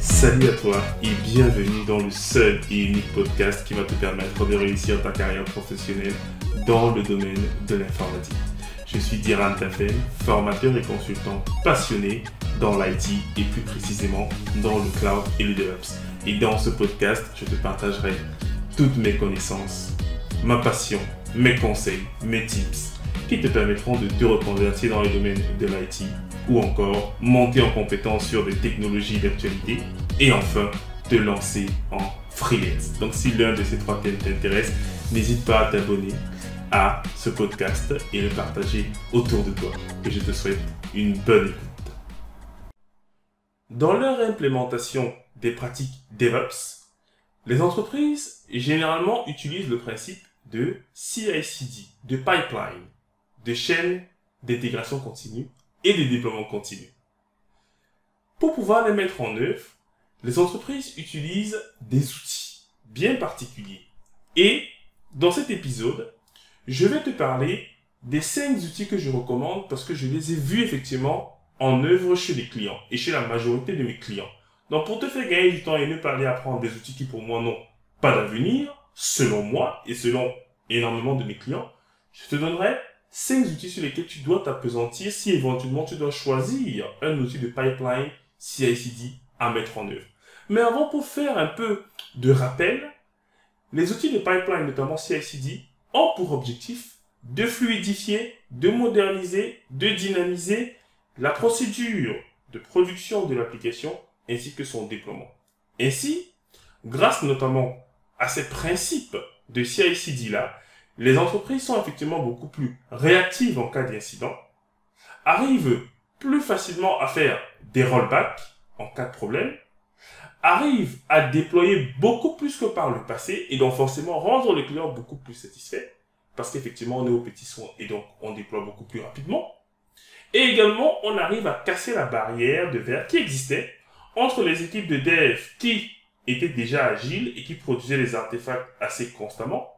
Salut à toi et bienvenue dans le seul et unique podcast qui va te permettre de réussir ta carrière professionnelle dans le domaine de l'informatique. Je suis Diran Tafel, formateur et consultant passionné dans l'IT et plus précisément dans le cloud et le DevOps. Et dans ce podcast, je te partagerai toutes mes connaissances, ma passion, mes conseils, mes tips qui te permettront de te reconvertir dans le domaine de l'IT ou encore monter en compétence sur des technologies d'actualité et enfin te lancer en freelance. Donc si l'un de ces trois thèmes t'intéresse, n'hésite pas à t'abonner à ce podcast et le partager autour de toi. Et je te souhaite une bonne écoute. Dans leur implémentation des pratiques DevOps, les entreprises généralement utilisent le principe de CI/CD, de pipeline, de chaîne d'intégration continue et de déploiement continu. Pour pouvoir les mettre en œuvre, les entreprises utilisent des outils bien particuliers. Et dans cet épisode, je vais te parler des 5 outils que je recommande parce que je les ai vus effectivement en œuvre chez les clients et chez la majorité de mes clients. Donc pour te faire gagner du temps et ne pas aller apprendre des outils qui pour moi n'ont pas d'avenir, selon moi et selon énormément de mes clients, je te donnerai 5 outils sur lesquels tu dois t'apesantir si éventuellement tu dois choisir un outil de pipeline CI/CD à mettre en œuvre. Mais avant, pour faire un peu de rappel, les outils de pipeline, notamment CI/CD, ont pour objectif de fluidifier, de moderniser, de dynamiser la procédure de production de l'application ainsi que son déploiement. Ainsi, grâce notamment à ces principes de CI/CD là, les entreprises sont effectivement beaucoup plus réactives en cas d'incident, arrivent plus facilement à faire des rollbacks en cas de problème, arrivent à déployer beaucoup plus que par le passé et donc forcément rendre les clients beaucoup plus satisfaits parce qu'effectivement on est au petit soin et donc on déploie beaucoup plus rapidement. Et également on arrive à casser la barrière de verre qui existait entre les équipes de dev qui étaient déjà agiles et qui produisaient des artefacts assez constamment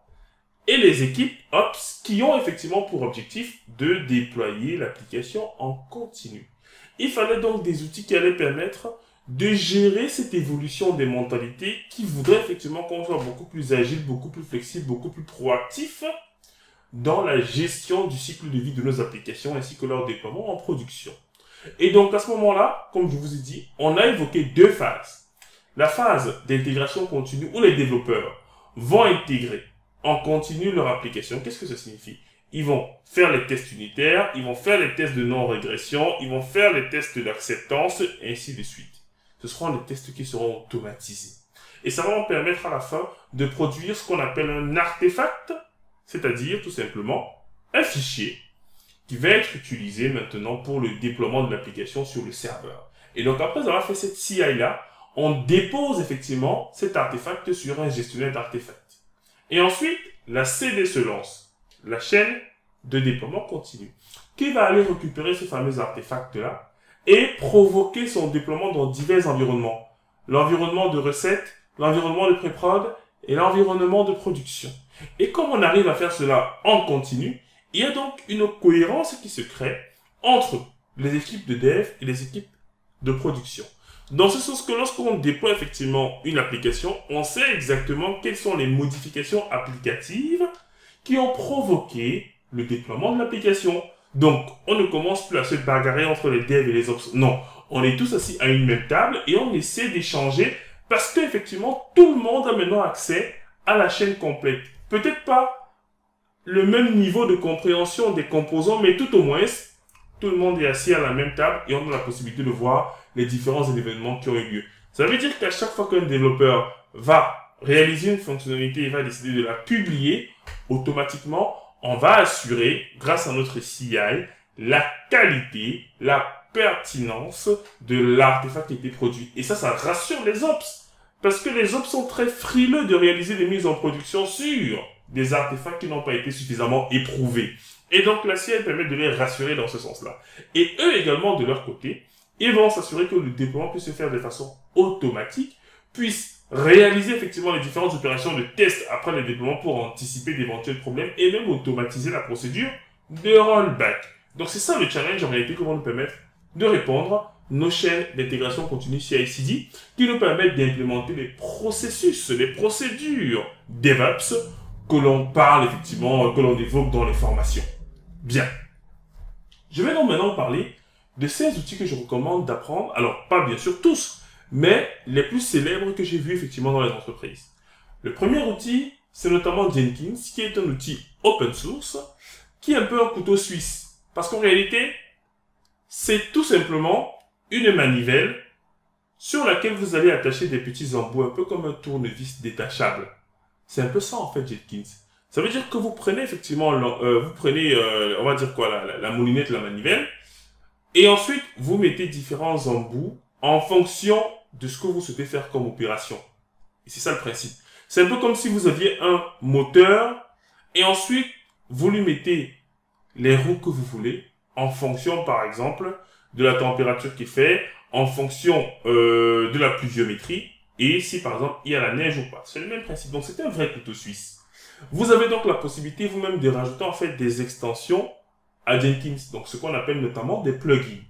et les équipes Ops qui ont effectivement pour objectif de déployer l'application en continu. Il fallait donc des outils qui allaient permettre de gérer cette évolution des mentalités qui voudraient effectivement qu'on soit beaucoup plus agile, beaucoup plus flexible, beaucoup plus proactif dans la gestion du cycle de vie de nos applications ainsi que leur déploiement en production. Et donc à ce moment-là, comme je vous ai dit, on a évoqué deux phases. La phase d'intégration continue où les développeurs vont intégrer en continu leur application. Qu'est-ce que ça signifie? Ils vont faire les tests unitaires, ils vont faire les tests de non-régression, ils vont faire les tests d'acceptance, et ainsi de suite ce seront les tests qui seront automatisés. Et ça va en permettre à la fin de produire ce qu'on appelle un artefact, c'est-à-dire tout simplement un fichier qui va être utilisé maintenant pour le déploiement de l'application sur le serveur. Et donc après avoir fait cette CI-là, on dépose effectivement cet artefact sur un gestionnaire d'artefacts. Et ensuite, la CD se lance, la chaîne de déploiement continue, qui va aller récupérer ce fameux artefact-là et provoquer son déploiement dans divers environnements? L'environnement de recette, l'environnement de pré-prod et l'environnement de production. Et comme on arrive à faire cela en continu, il y a donc une cohérence qui se crée entre les équipes de dev et les équipes de production. Dans ce sens que lorsqu'on déploie effectivement une application, on sait exactement quelles sont les modifications applicatives qui ont provoqué le déploiement de l'application. Donc, on ne commence plus à se bagarrer entre les devs et les ops. Non, on est tous assis à une même table et on essaie d'échanger parce qu'effectivement, tout le monde a maintenant accès à la chaîne complète. Peut-être pas le même niveau de compréhension des composants, mais tout au moins, tout le monde est assis à la même table et on a la possibilité de voir les différents événements qui ont eu lieu. Ça veut dire qu'à chaque fois qu'un développeur va réaliser une fonctionnalité et va décider de la publier, automatiquement, on va assurer, grâce à notre CI, la qualité, la pertinence de l'artefact qui a été produit. Et ça, ça rassure les ops. Parce que les ops sont très frileux de réaliser des mises en production sur des artefacts qui n'ont pas été suffisamment éprouvés. Et donc la CI permet de les rassurer dans ce sens-là. Et eux également, de leur côté, ils vont s'assurer que le déploiement puisse se faire de façon automatique, puisse réaliser effectivement les différentes opérations de test après le déploiement pour anticiper d'éventuels problèmes et même automatiser la procédure de rollback. Donc c'est ça le challenge en réalité va nous permettre de répondre nos chaînes d'intégration continue CI/CD qui nous permettent d'implémenter les processus, les procédures DevOps que l'on parle effectivement, que l'on évoque dans les formations. Bien. Je vais donc maintenant parler de ces outils que je recommande d'apprendre. Alors, pas bien sûr tous, mais les plus célèbres que j'ai vus effectivement dans les entreprises. Le premier outil, c'est notamment Jenkins, qui est un outil open source, qui est un peu un couteau suisse. Parce qu'en réalité, c'est tout simplement une manivelle sur laquelle vous allez attacher des petits embouts, un peu comme un tournevis détachable. C'est un peu ça en fait Jenkins. Ça veut dire que vous prenez effectivement, euh, vous prenez, euh, on va dire quoi, la, la, moulinette, la manivelle, et ensuite vous mettez différents embouts en fonction de ce que vous souhaitez faire comme opération. Et c'est ça le principe. C'est un peu comme si vous aviez un moteur et ensuite vous lui mettez les roues que vous voulez en fonction, par exemple, de la température qu'il fait, en fonction euh, de la pluviométrie, et si par exemple il y a la neige ou pas. C'est le même principe. Donc c'est un vrai couteau suisse. Vous avez donc la possibilité vous-même de rajouter en fait des extensions à Jenkins, donc ce qu'on appelle notamment des plugins.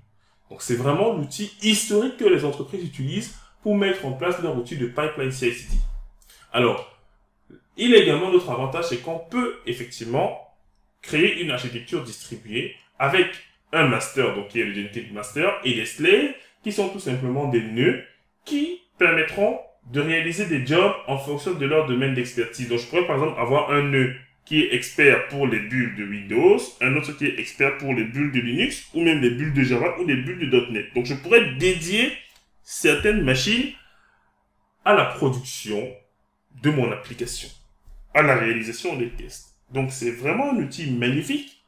Donc c'est vraiment l'outil historique que les entreprises utilisent pour mettre en place leur outil de pipeline CI/CD. Alors, il y a également d'autres avantages, c'est qu'on peut effectivement créer une architecture distribuée avec un master, donc qui est le Jenkins Master, et des slaves, qui sont tout simplement des nœuds qui permettront de réaliser des jobs en fonction de leur domaine d'expertise. Donc, je pourrais par exemple avoir un nœud qui est expert pour les bulles de Windows, un autre qui est expert pour les bulles de Linux, ou même les bulles de Java, ou les bulles de .NET. Donc, je pourrais dédier certaines machines à la production de mon application, à la réalisation des tests. Donc, c'est vraiment un outil magnifique.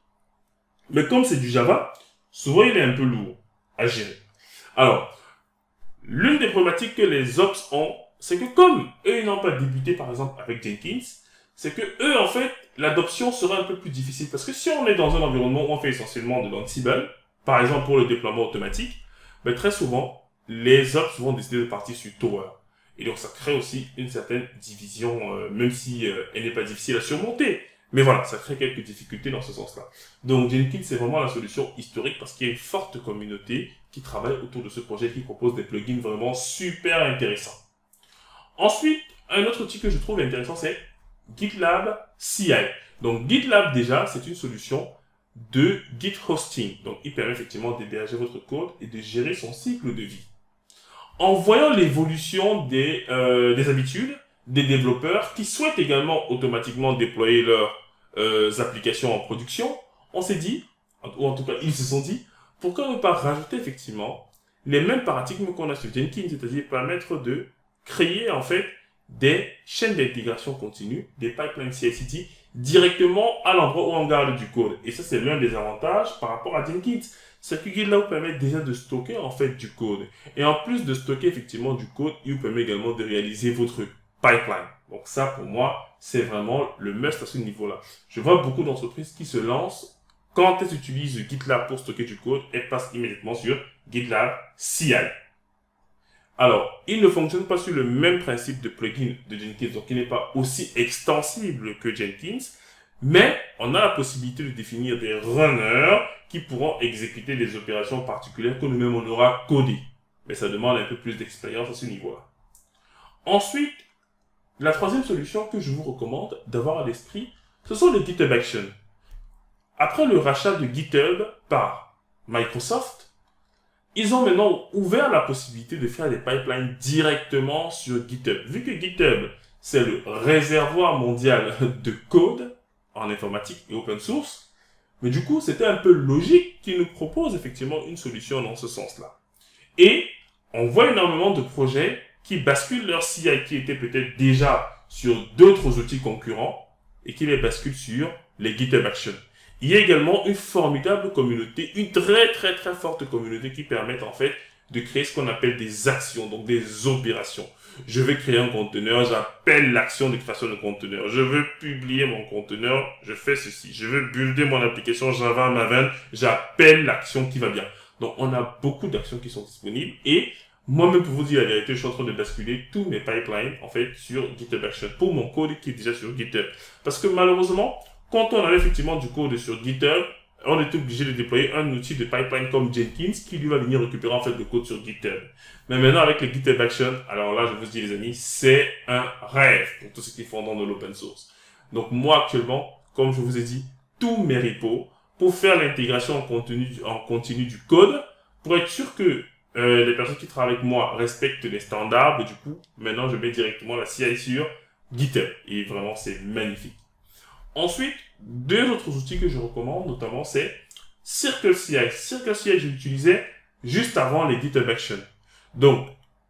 Mais comme c'est du Java, souvent il est un peu lourd à gérer. Alors, l'une des problématiques que les ops ont, c'est que comme eux, ils n'ont pas débuté, par exemple, avec Jenkins, c'est que eux, en fait, l'adoption sera un peu plus difficile. Parce que si on est dans un environnement où on fait essentiellement de l'Ansible, par exemple pour le déploiement automatique, ben, très souvent, les ops vont décider de partir sur Tower. Et donc, ça crée aussi une certaine division, euh, même si euh, elle n'est pas difficile à surmonter. Mais voilà, ça crée quelques difficultés dans ce sens-là. Donc Jenkins, c'est vraiment la solution historique parce qu'il y a une forte communauté qui travaille autour de ce projet, qui propose des plugins vraiment super intéressants. Ensuite, un autre outil que je trouve intéressant, c'est GitLab CI. Donc GitLab, déjà, c'est une solution de Git hosting. Donc il permet effectivement d'héberger votre code et de gérer son cycle de vie. En voyant l'évolution des, euh, des habitudes, des développeurs qui souhaitent également automatiquement déployer leurs euh, applications en production, on s'est dit, ou en tout cas ils se sont dit, pourquoi ne pas rajouter effectivement les mêmes paradigmes qu'on a sur Jenkins, c'est-à-dire permettre de créer en fait des chaînes d'intégration continue, des pipelines CI/CD directement à l'endroit où on garde du code. Et ça, c'est l'un des avantages par rapport à Jenkins. C'est que GitLab vous permet déjà de stocker en fait du code. Et en plus de stocker effectivement du code, il vous permet également de réaliser votre pipeline. Donc ça, pour moi, c'est vraiment le must à ce niveau-là. Je vois beaucoup d'entreprises qui se lancent quand elles utilisent GitLab pour stocker du code, elles passent immédiatement sur GitLab CI. Alors, il ne fonctionne pas sur le même principe de plugin de Jenkins, donc il n'est pas aussi extensible que Jenkins, mais on a la possibilité de définir des runners qui pourront exécuter des opérations particulières que nous-mêmes on aura codées. Mais ça demande un peu plus d'expérience à ce niveau-là. Ensuite, la troisième solution que je vous recommande d'avoir à l'esprit, ce sont les GitHub Actions. Après le rachat de GitHub par Microsoft, ils ont maintenant ouvert la possibilité de faire des pipelines directement sur GitHub. Vu que GitHub, c'est le réservoir mondial de code en informatique et open source, mais du coup, c'était un peu logique qu'ils nous proposent effectivement une solution dans ce sens-là. Et on voit énormément de projets qui basculent leur CI qui était peut-être déjà sur d'autres outils concurrents et qui les basculent sur les GitHub Actions. Il y a également une formidable communauté, une très très très forte communauté qui permet en fait de créer ce qu'on appelle des actions, donc des opérations. Je vais créer un conteneur, j'appelle l'action de création de conteneur. Je veux publier mon conteneur, je fais ceci. Je veux builder mon application Java Maven, j'appelle l'action qui va bien. Donc on a beaucoup d'actions qui sont disponibles et moi-même, pour vous dire la vérité, je suis en train de basculer tous mes pipelines, en fait, sur GitHub Action pour mon code qui est déjà sur GitHub. Parce que malheureusement, quand on avait effectivement du code sur GitHub, on était obligé de déployer un outil de pipeline comme Jenkins qui lui va venir récupérer en fait le code sur GitHub. Mais maintenant avec les GitHub Action, alors là je vous dis les amis, c'est un rêve pour tous ceux qui font dans de l'open source. Donc moi actuellement, comme je vous ai dit, tous mes repos pour faire l'intégration en continu, en continu du code, pour être sûr que euh, les personnes qui travaillent avec moi respectent les standards. Du coup, maintenant je mets directement la CI sur GitHub. Et vraiment c'est magnifique. Ensuite, deux autres outils que je recommande, notamment, c'est CircleCI. CircleCI, je l'utilisais juste avant les GitHub Action. Donc,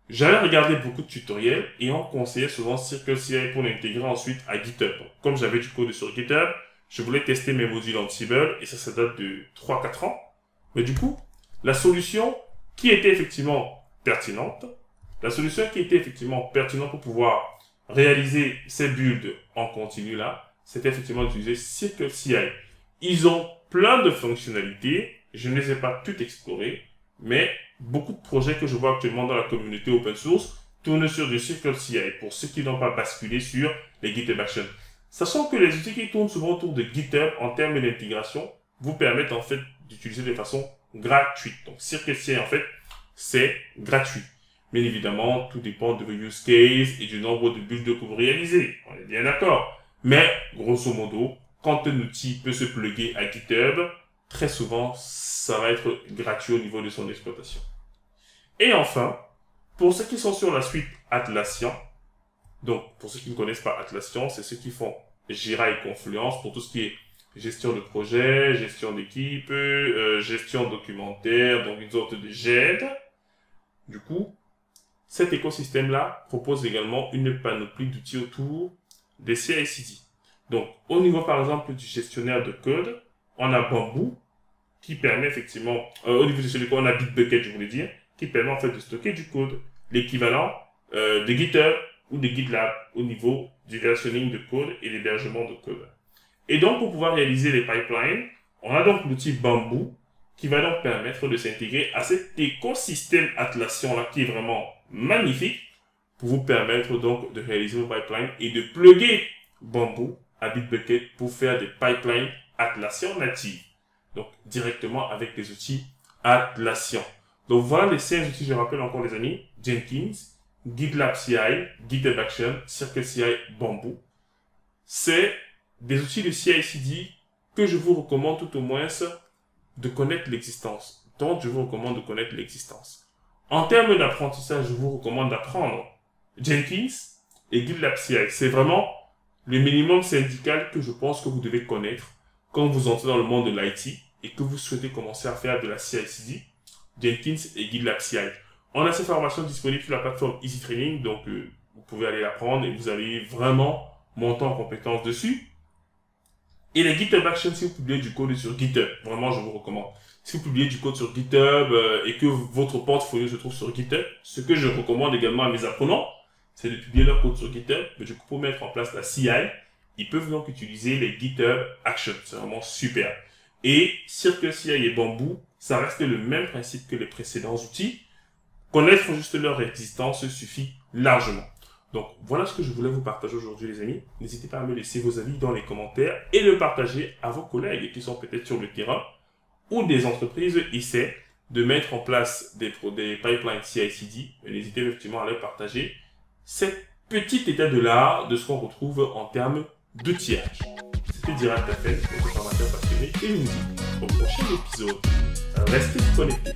j'avais regardé beaucoup de tutoriels et on conseillait souvent CircleCI pour l'intégrer ensuite à GitHub. comme j'avais du code sur GitHub, je voulais tester mes modules Ansible et ça, ça date de 3-4 ans. Mais du coup, la solution qui était effectivement pertinente, la solution qui était effectivement pertinente pour pouvoir réaliser ces builds en continu là, c'était effectivement d'utiliser CircleCI. Ils ont plein de fonctionnalités. Je ne les ai pas toutes explorées, mais beaucoup de projets que je vois actuellement dans la communauté open source tournent sur du CircleCI pour ceux qui n'ont pas basculé sur les GitHub Actions. Sachant que les outils qui tournent souvent autour de GitHub en termes d'intégration vous permettent en fait d'utiliser de façon gratuite. Donc CircleCI en fait, c'est gratuit. Bien évidemment, tout dépend de vos use cases et du nombre de builds que vous réalisez. On est bien d'accord. Mais, grosso modo, quand un outil peut se plugger à GitHub, très souvent, ça va être gratuit au niveau de son exploitation. Et enfin, pour ceux qui sont sur la suite Atlassian, donc pour ceux qui ne connaissent pas Atlassian, c'est ceux qui font Jira et Confluence pour tout ce qui est gestion de projet, gestion d'équipe, euh, gestion documentaire, donc une sorte de GED. Du coup, cet écosystème-là propose également une panoplie d'outils autour des CI/CD. Donc, au niveau, par exemple, du gestionnaire de code, on a Bamboo, qui permet effectivement, euh, au niveau du code, on a Bitbucket, je voulais dire, qui permet en fait de stocker du code, l'équivalent euh, de GitHub ou de GitLab au niveau du versionning de code et l'hébergement de code. Et donc, pour pouvoir réaliser les pipelines, on a donc l'outil Bamboo, qui va donc permettre de s'intégrer à cet écosystème Atlassian là, qui est vraiment magnifique, pour vous permettre donc de réaliser vos pipelines et de plugger Bamboo à Bitbucket pour faire des pipelines Atlassian natives. Donc, directement avec les outils Atlassian. Donc, voilà les 16 outils, je rappelle encore les amis. Jenkins, GitLab CI, GitHub Action, CircleCI, Bamboo. C'est des outils de CI/CD que je vous recommande tout au moins de connaître l'existence. Donc, je vous recommande de connaître l'existence. En termes d'apprentissage, je vous recommande d'apprendre Jenkins et GitLab CI. C'est vraiment le minimum syndical que je pense que vous devez connaître quand vous entrez dans le monde de l'IT et que vous souhaitez commencer à faire de la CI/CD, Jenkins et GitLab CI. On a ces formations disponibles sur la plateforme Easy Training, donc euh, vous pouvez aller la prendre et vous allez vraiment monter en compétence dessus. Et les GitHub Actions, si vous publiez du code sur GitHub, vraiment je vous recommande. Si vous publiez du code sur GitHub euh, et que votre portfolio se trouve sur GitHub, ce que je recommande également à mes apprenants, c'est de publier leur code sur GitHub. Mais du coup, pour mettre en place la CI, ils peuvent donc utiliser les GitHub Actions. C'est vraiment super. Et CircleCI et Bamboo, ça reste le même principe que les précédents outils. Connaître juste leur existence suffit largement. Donc voilà ce que je voulais vous partager aujourd'hui les amis. N'hésitez pas à me laisser vos avis dans les commentaires et le partager à vos collègues qui sont peut-être sur le terrain ou des entreprises essaient de mettre en place des, des pipelines CI/CD. N'hésitez effectivement à les partager cet petit état de l'art de ce qu'on retrouve en termes d'outillage. C'était Direct Tafel, votre formateur passionné, et je vous dis au prochain épisode. Restez connectés.